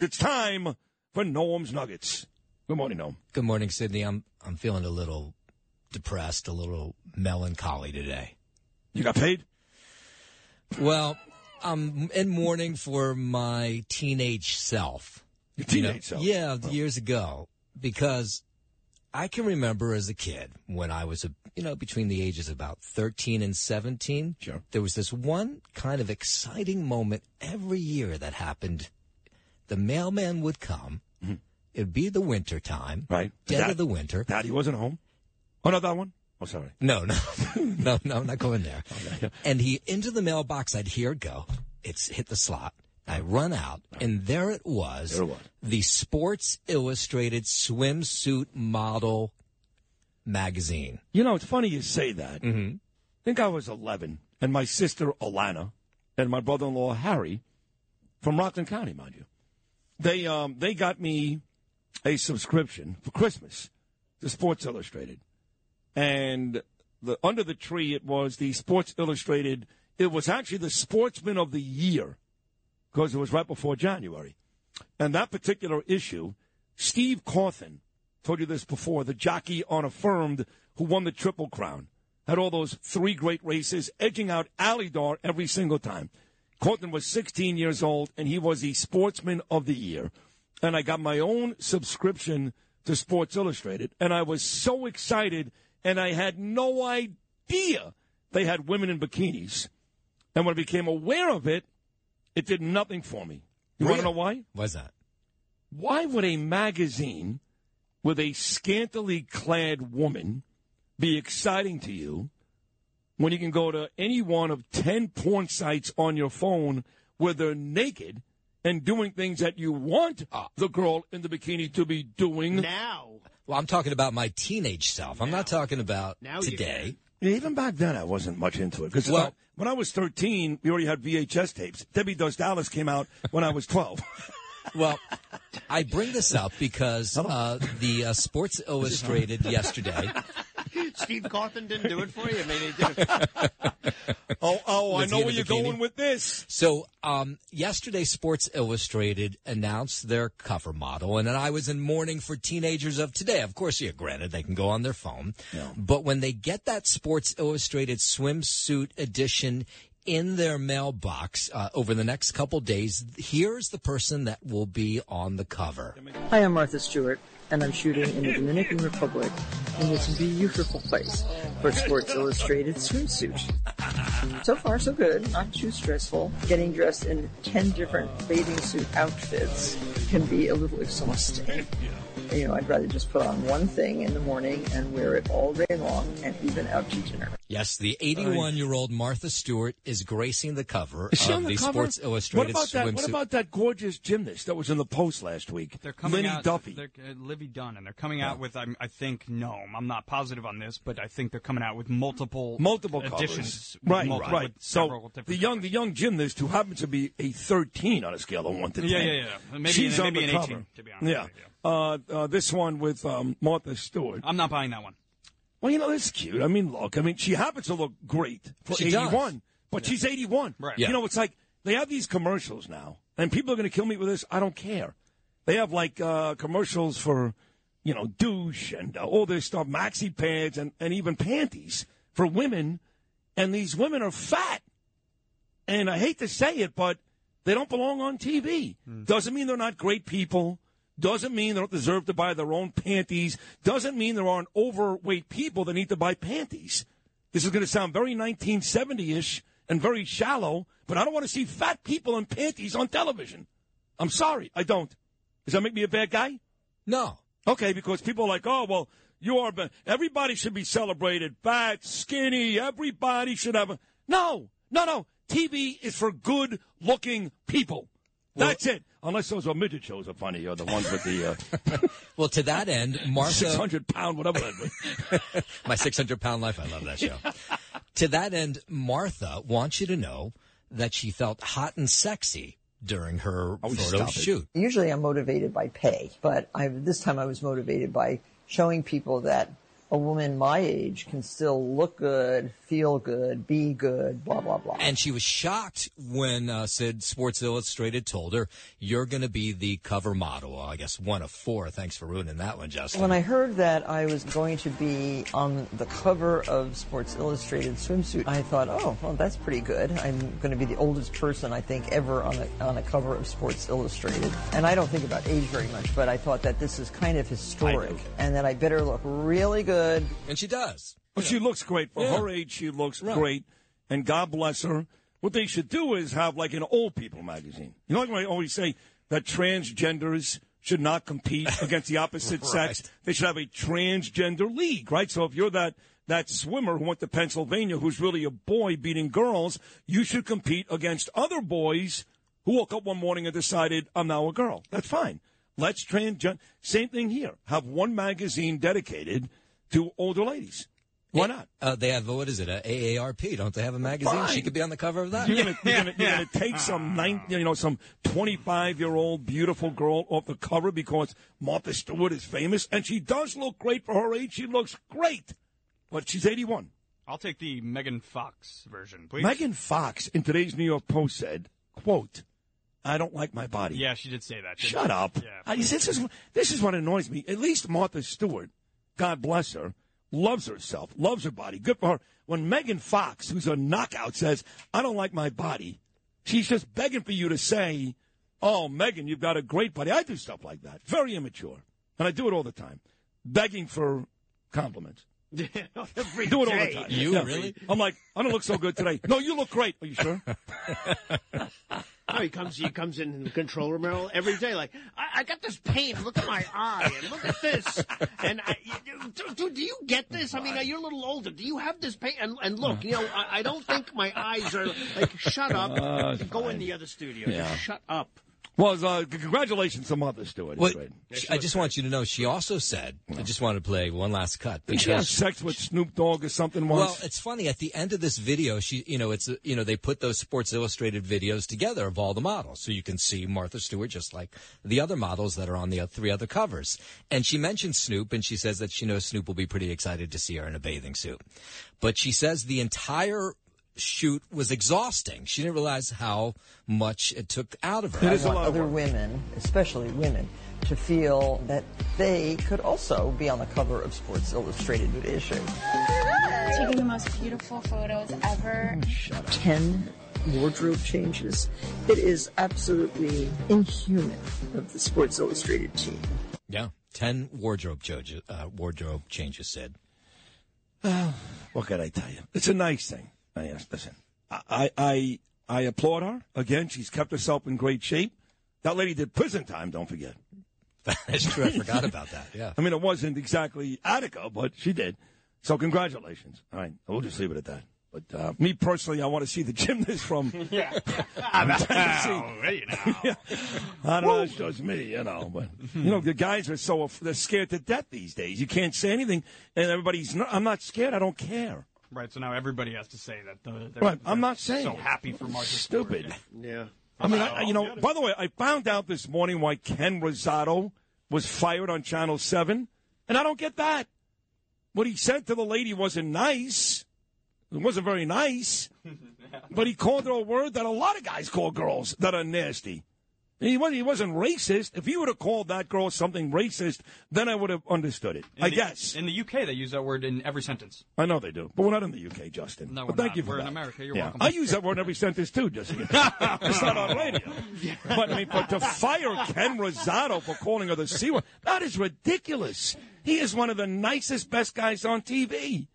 It's time for Noam's Nuggets. Good morning, Noam. Good morning, Sydney. I'm I'm feeling a little depressed, a little melancholy today. You got paid? Well, I'm in mourning for my teenage self. Your You know, teenage self? Yeah, years ago, because I can remember as a kid when I was, a, you know, between the ages of about 13 and 17. Sure. There was this one kind of exciting moment every year that happened. The mailman would come. It'd be the winter time. Mm-hmm. Right. Dead Dad- of the winter. Daddy wasn't home? Oh, not that one? Oh, sorry. No, no, no, no, I'm not going there. And he into the mailbox. I'd hear it go. It's hit the slot. I run out, and there it was. There it was. The Sports Illustrated swimsuit model magazine. You know, it's funny you say that. Mm-hmm. I think I was 11, and my sister Alana and my brother-in-law Harry, from Rockland County, mind you, they um they got me a subscription for Christmas to Sports Illustrated, and the under the tree it was the Sports Illustrated. It was actually the Sportsman of the Year because it was right before January, and that particular issue, Steve Cauthen told you this before, the jockey on Affirmed who won the Triple Crown. Had all those three great races, edging out Alydar every single time. Cauthen was 16 years old, and he was the Sportsman of the Year. And I got my own subscription to Sports Illustrated, and I was so excited, and I had no idea they had women in bikinis. And when I became aware of it, it did nothing for me. You want to know why? Was that? Why would a magazine with a scantily clad woman be exciting to you when you can go to any one of 10 porn sites on your phone where they're naked and doing things that you want the girl in the bikini to be doing? Now, Well, I'm talking about my teenage self. I'm not talking about Now today. Even back then, I wasn't much into it. Because Well- when I was 13, we already had VHS tapes. Debbie Does Dallas came out when I was 12. Well, I bring this up because uh, the uh, Sports Illustrated yesterday. Steve Cauthen didn't do it for you. I mean, he did it. oh, oh, I know where you're bikini? going with this. So, um, yesterday, Sports Illustrated announced their cover model, and then I was in mourning for teenagers of today. Of course, yeah, granted, they can go on their phone. But when they get that Sports Illustrated swimsuit edition in their mailbox uh, over the next couple days, here's the person that will be on the cover. Hi, I'm Martha Stewart, and I'm shooting in the Dominican Republic in this beautiful place for Sports Illustrated swimsuit. So far, so good. Not too stressful. Getting dressed in 10 different bathing suit outfits can be a little exhausting. You know, I'd rather just put on one thing in the morning and wear it all day long and even out to dinner. Yes, the 81 year old Martha Stewart is gracing the cover Is she of on the, the cover? Sports Illustrated what about that? swimsuit. What about that gorgeous gymnast that was in the Post last week? They're coming Lenny out. Duffy. They're, uh, Livvy Dunne, and they're coming out with. I'm, I think no, I'm not positive on this, but I think they're coming out with multiple Multiple editions. covers. Right, multiple, right. So the young, the young gymnast who happens to be a 13 on a scale of one to 10. Yeah, yeah, yeah. Maybe- She's on maybe the an cover. 18, to be honest Yeah. With you. Uh, uh, this one with um, Martha Stewart. I'm not buying that one. Well, you know, it's cute. I mean, look, I mean, she happens to look great for She does. 81, but she's 81. Right. Yeah. You know, it's like they have these commercials now, and people are going to kill me with this. I don't care. They have like uh, commercials for, you know, douche and uh, all this stuff, maxi pads and, and even panties for women, and these women are fat. And I hate to say it, but they don't belong on TV. Doesn't mean they're not great people. Doesn't mean they don't deserve to buy their own panties. Doesn't mean there aren't overweight people that need to buy panties. This is going to sound very 1970 ish and very shallow, but I don't want to see fat people in panties on television. I'm sorry, I don't. Does that make me a bad guy? No. Okay, because people are like, oh, well, you are, everybody should be celebrated. Fat, skinny, everybody should have a. No, no, no. TV is for good looking people. That's it. Unless those are midget shows are funny, or the ones with the uh, Well, to that end, Martha. 600 pound, whatever that was. My 600 pound life. I love that show. to that end, Martha wants you to know that she felt hot and sexy during her Oh, photo shoot. Usually I'm motivated by pay, but I, this time I was motivated by showing people that a woman my age can still look good, feel good, be good, blah, blah, blah. And she was shocked when uh, Sid Sports Illustrated told her, "You're going to be the cover model." Well, I guess one of four. Thanks for ruining that one, Justin. When I heard that I was going to be on the cover of Sports Illustrated swimsuit, I thought, oh, well, that's pretty good. I'm going to be the oldest person, I think, ever on a, on a cover of Sports Illustrated. And I don't think about age very much, but I thought that this is kind of historic and that I better look really good. And she does. Well, she looks great. For Yeah. her age, she looks Right. great. And God bless her. What they should do is have like an old people magazine. You know, like I always say that transgenders should not compete against the opposite sex. They should have a transgender league, right? So if you're that that swimmer who went to Pennsylvania who's really a boy beating girls, you should compete against other boys who woke up one morning and decided, I'm now a girl. That's fine. Let's transgender. Same thing here. Have one magazine dedicated to older ladies. Why not? Uh, they have what is it? A AARP? Don't they have a magazine? Fine. She could be on the cover of that. You're gonna, you're gonna, you're gonna take some nine, you know, some 25 year old beautiful girl off the cover because Martha Stewart is famous, and she does look great for her age. She looks great, but she's 81. I'll take the Megan Fox version, please. Megan Fox in today's New York Post said, "quote I don't like my body." Yeah, she did say that. Shut she? up. Yeah. I, this is this is what annoys me. At least Martha Stewart, God bless her, loves herself, loves her body. Good for her. When Megan Fox, who's a knockout, says, "I don't like my body," she's just begging for you to say, "Oh, Megan, you've got a great body." I do stuff like that. Very immature, and I do it all the time, begging for compliments. Every Do it all the time. You really? I'm like, I don't look so good today. No, you look great. Are you sure? No, he comes. He comes in the control room every day. Like, I, I got this pain. Look at my eye, and look at this. And I, dude, dude, do you get this? I mean, you're a little older. Do you have this pain? And, and look, you know, I, I don't think my eyes are like. Shut up. Uh, go in the other studio. Yeah. Just shut up. Well, uh, congratulations to Martha Stewart. Well. I just want you to know she also said. I just want to play one last cut Did she have sex with Snoop Dogg or something once? Well, it's funny. At the end of this video, she, you know, it's, you know, they put those Sports Illustrated videos together of all the models, so you can see Martha Stewart just like the other models that are on the three other covers. And she mentions Snoop, and she says that she knows Snoop will be pretty excited to see her in a bathing suit. But she says the entire shoot was exhausting. She didn't realize how much it took out of her. It is a want lot other work. women, especially women, to feel that they could also be on the cover of Sports Illustrated issue. taking the most beautiful photos ever. 10 wardrobe changes. It is absolutely inhuman of the Sports Illustrated team. Yeah, ten wardrobe changes. Uh, wardrobe changes. Said. What can I tell you? It's a nice thing. I, yes, listen, I, I, I applaud her. Again, she's kept herself in great shape. That lady did prison time, don't forget. That's true. I forgot about that. Yeah. I mean, it wasn't exactly Attica, but she did. So congratulations. All right, we'll just leave it at that. But uh, me personally, I want to see the gymnast from. Yeah. I'm trying Oh, hey, now. I don't know. It's just me, you know. But you know, the guys are so they're scared to death these days. You can't say anything, and everybody's. No, I'm not scared. I don't care. Right. So now everybody has to say that. The, they're, Right, I'm not saying So it. happy for Martha Stupid. Stewart. Yeah. I mean, I, I- you know. By the way, I found out this morning why Ken Rosato was fired on Channel Seven, and I don't get that. What he said to the lady wasn't nice. It wasn't very nice. but he called her a word that a lot of guys call girls that are nasty. He wasn't, he wasn't racist. If he would have called that girl something racist, then I would have understood it. In I the- guess. In the UK, they use that word in every sentence. I know they do, but we're not in the UK, Justin. No, we're thank not. you for We're in. America. You're Yeah. welcome. I use that word in every sentence too, just so you it's not on radio. But I mean, but to fire Ken Rosato for calling her the C word, that is ridiculous. He is one of the nicest, best guys on TV.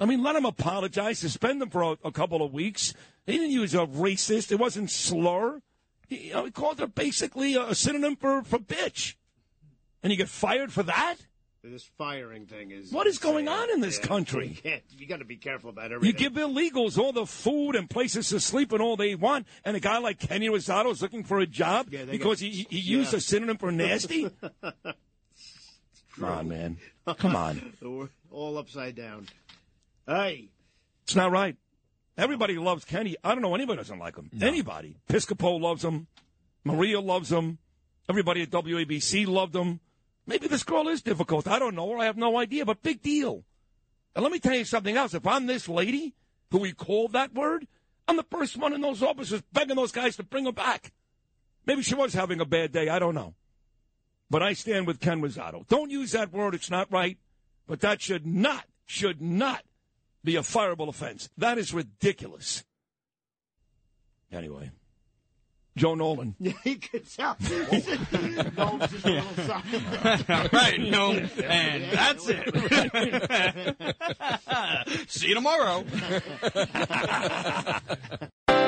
I mean, let him apologize, suspend him for a, a couple of weeks. He didn't use a racist. It wasn't slur. He, you know, he called her basically a, synonym for, for bitch. And you get fired for that? This firing thing is. What is going on in this Yeah, country? You, can't- you got to be careful about everything. You give illegals all the food and places to sleep and all they want, and a guy like Kenny Rosato is looking for a job Yeah, because got- he, he used a synonym for nasty? Come on, man. Come on. All upside down. Hey, It's not right. Everybody loves Kenny. I don't know anybody doesn't like him. Anybody. Piscopo loves him. Maria loves him. Everybody at WABC loved him. Maybe this girl is difficult. I don't know her. I have no idea, but big deal. And let me tell you something else. If I'm this lady who we called that word, I'm the first one in those offices begging those guys to bring her back. Maybe she was having a bad day. I don't know. But I stand with Ken Rosato. Don't use that word. It's not right. But that should not, should not be a fireable offense. That is ridiculous. Anyway, Joe Nolan. you can tell. no, just a little something. All right, no, and that's it. See you tomorrow.